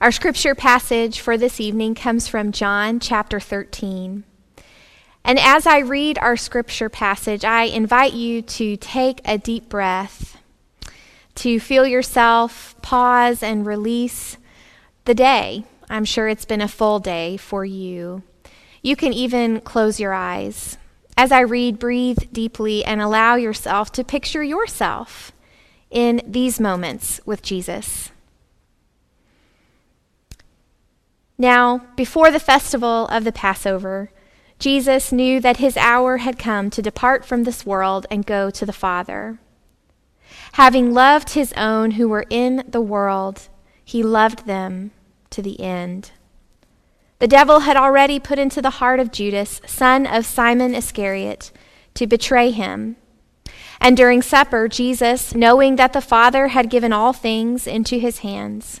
Our scripture passage for this evening comes from John chapter 13. And as I read our scripture passage, I invite you to take a deep breath, to feel yourself pause and release the day. I'm sure it's been a full day for you. You can even close your eyes. As I read, breathe deeply and allow yourself to picture yourself in these moments with Jesus. Now, before the festival of the Passover, Jesus knew that his hour had come to depart from this world and go to the Father. Having loved his own who were in the world, he loved them to the end. The devil had already put into the heart of Judas, son of Simon Iscariot, to betray him. And during supper, Jesus, knowing that the Father had given all things into his hands,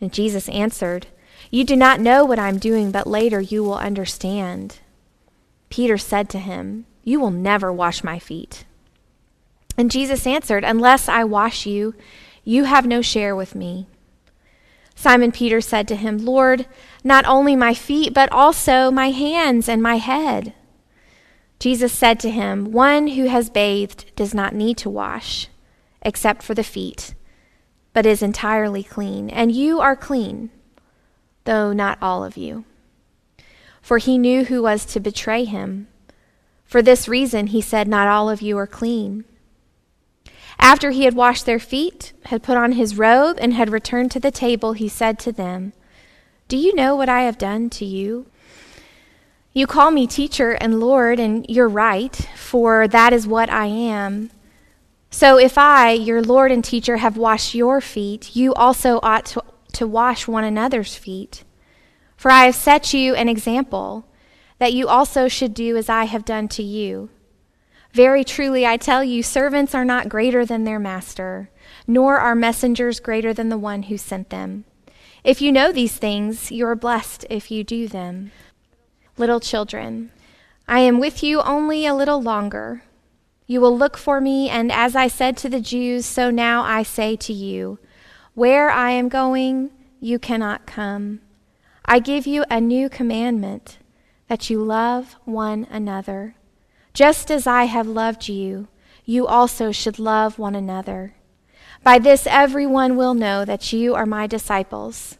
And Jesus answered, You do not know what I'm doing, but later you will understand. Peter said to him, You will never wash my feet. And Jesus answered, Unless I wash you, you have no share with me. Simon Peter said to him, Lord, not only my feet, but also my hands and my head. Jesus said to him, One who has bathed does not need to wash, except for the feet but is entirely clean, and you are clean, though not all of you. For he knew who was to betray him. For this reason, he said, Not all of you are clean. After he had washed their feet, had put on his robe, and had returned to the table, he said to them, Do you know what I have done to you? You call me teacher and Lord, and you're right, for that is what I am. So if I, your Lord and teacher, have washed your feet, you also ought to, to wash one another's feet. For I have set you an example, that you also should do as I have done to you. Very truly, I tell you, servants are not greater than their master, nor are messengers greater than the one who sent them. If you know these things, you are blessed if you do them. Little children, I am with you only a little longer. You will look for me, and as I said to the Jews, so now I say to you Where I am going, you cannot come. I give you a new commandment that you love one another. Just as I have loved you, you also should love one another. By this, everyone will know that you are my disciples,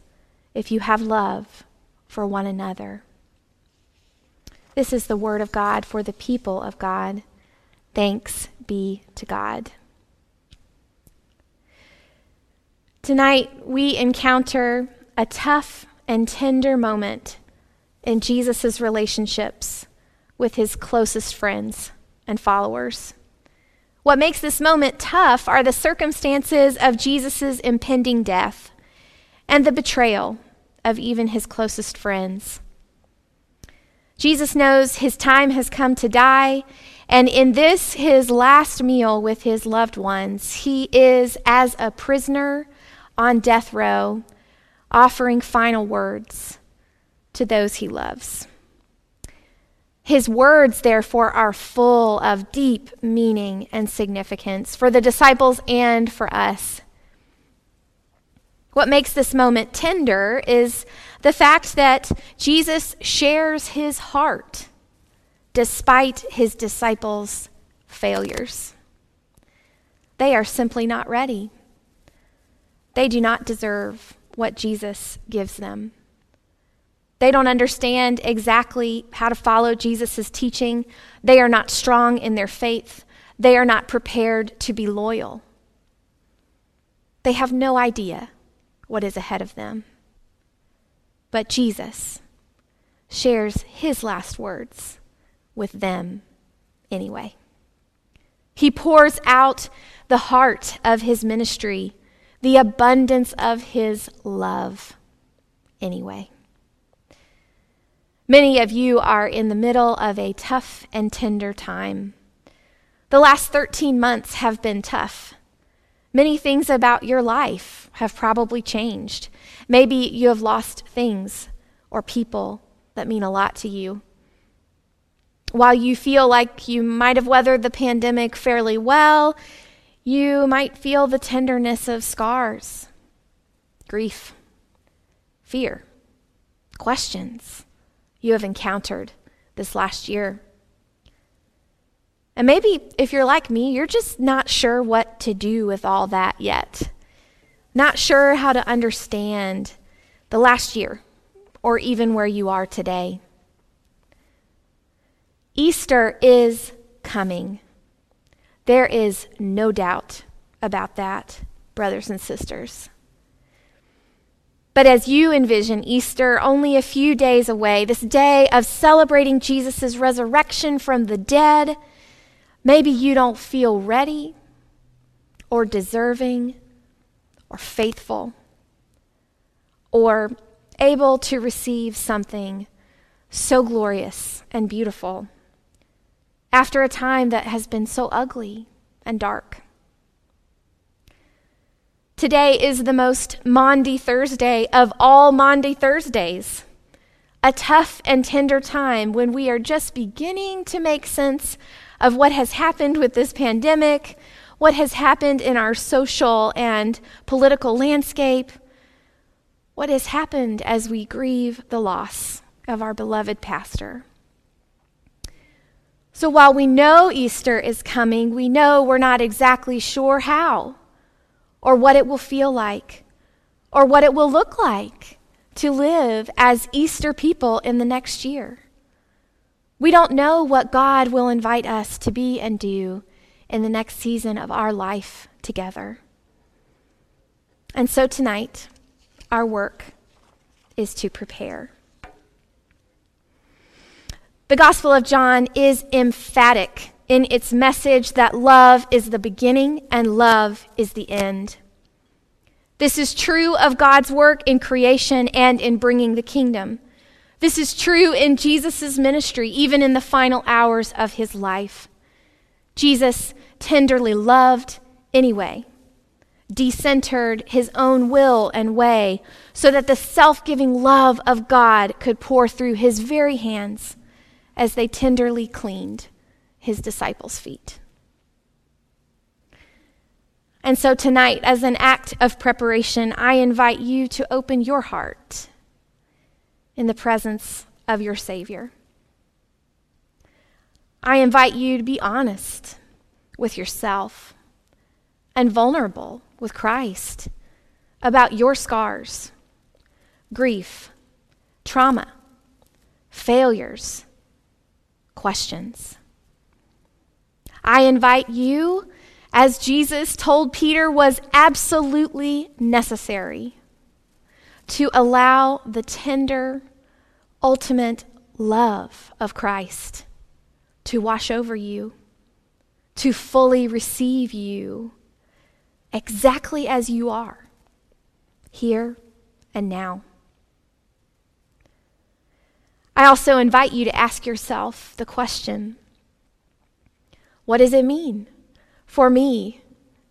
if you have love for one another. This is the word of God for the people of God. Thanks be to God. Tonight, we encounter a tough and tender moment in Jesus' relationships with his closest friends and followers. What makes this moment tough are the circumstances of Jesus' impending death and the betrayal of even his closest friends. Jesus knows his time has come to die, and in this, his last meal with his loved ones, he is, as a prisoner on death row, offering final words to those he loves. His words, therefore, are full of deep meaning and significance for the disciples and for us. What makes this moment tender is the fact that Jesus shares his heart despite his disciples' failures. They are simply not ready. They do not deserve what Jesus gives them. They don't understand exactly how to follow Jesus' teaching. They are not strong in their faith. They are not prepared to be loyal. They have no idea what is ahead of them. But Jesus shares his last words with them anyway. He pours out the heart of his ministry, the abundance of his love. anyway. Many of you are in the middle of a tough and tender time. The last 13 months have been tough. Many things about your life have probably changed. Maybe you have lost things or people that mean a lot to you. While you feel like you might have weathered the pandemic fairly well, you might feel the tenderness of scars, grief, fear, questions you have encountered this last year. And maybe if you're like me, you're just not sure what to do with all that yet. Not sure how to understand the last year or even where you are today. Easter is coming. There is no doubt about that, brothers and sisters. But as you envision Easter only a few days away, this day of celebrating Jesus' resurrection from the dead, maybe you don't feel ready or deserving or faithful or able to receive something so glorious and beautiful after a time that has been so ugly and dark. Today is the most Maundy Thursday of all Maundy Thursdays. A tough and tender time when we are just beginning to make sense of what has happened with this pandemic, what has happened in our social and political landscape, what has happened as we grieve the loss of our beloved pastor. So while we know Easter is coming, we know we're not exactly sure how or what it will feel like, or what it will look like to live as Easter people in the next year. We don't know what God will invite us to be and do in the next season of our life together. And so tonight, our work is to prepare. The Gospel of John is emphatic in its message that love is the beginning and love is the end. This is true of God's work in creation and in bringing the kingdom. This is true in Jesus' ministry, even in the final hours of his life. Jesus tenderly loved anyway, decentered his own will and way, so that the self giving love of God could pour through his very hands as they tenderly cleaned his disciples' feet. And so tonight, as an act of preparation, I invite you to open your heart in the presence of your Savior. I invite you to be honest with yourself and vulnerable with Christ about your scars, grief, trauma, failures, questions. I invite you, as Jesus told Peter was absolutely necessary, to allow the tender, ultimate love of Christ to wash over you, to fully receive you exactly as you are, here and now. I also invite you to ask yourself the question what does it mean for me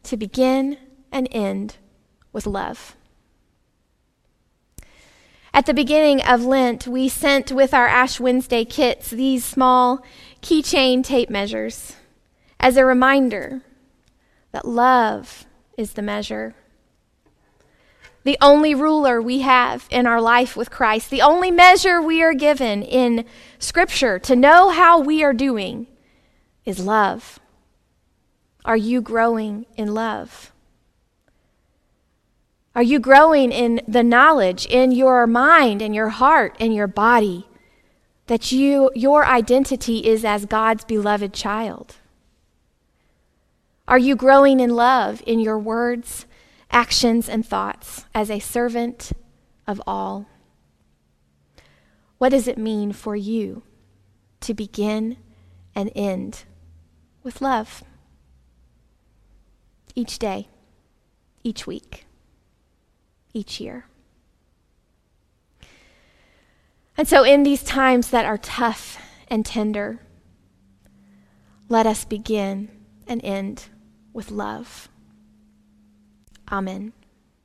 to begin and end with love? At the beginning of Lent, we sent with our Ash Wednesday kits these small keychain tape measures as a reminder that love is the measure. The only ruler we have in our life with Christ, the only measure we are given in Scripture to know how we are doing is love. Are you growing in love? Are you growing in the knowledge in your mind and your heart and your body that you your identity is as God's beloved child? Are you growing in love in your words, actions, and thoughts as a servant of all? What does it mean for you to begin and end with love. Each day, each week, each year. And so, in these times that are tough and tender, let us begin and end with love. Amen.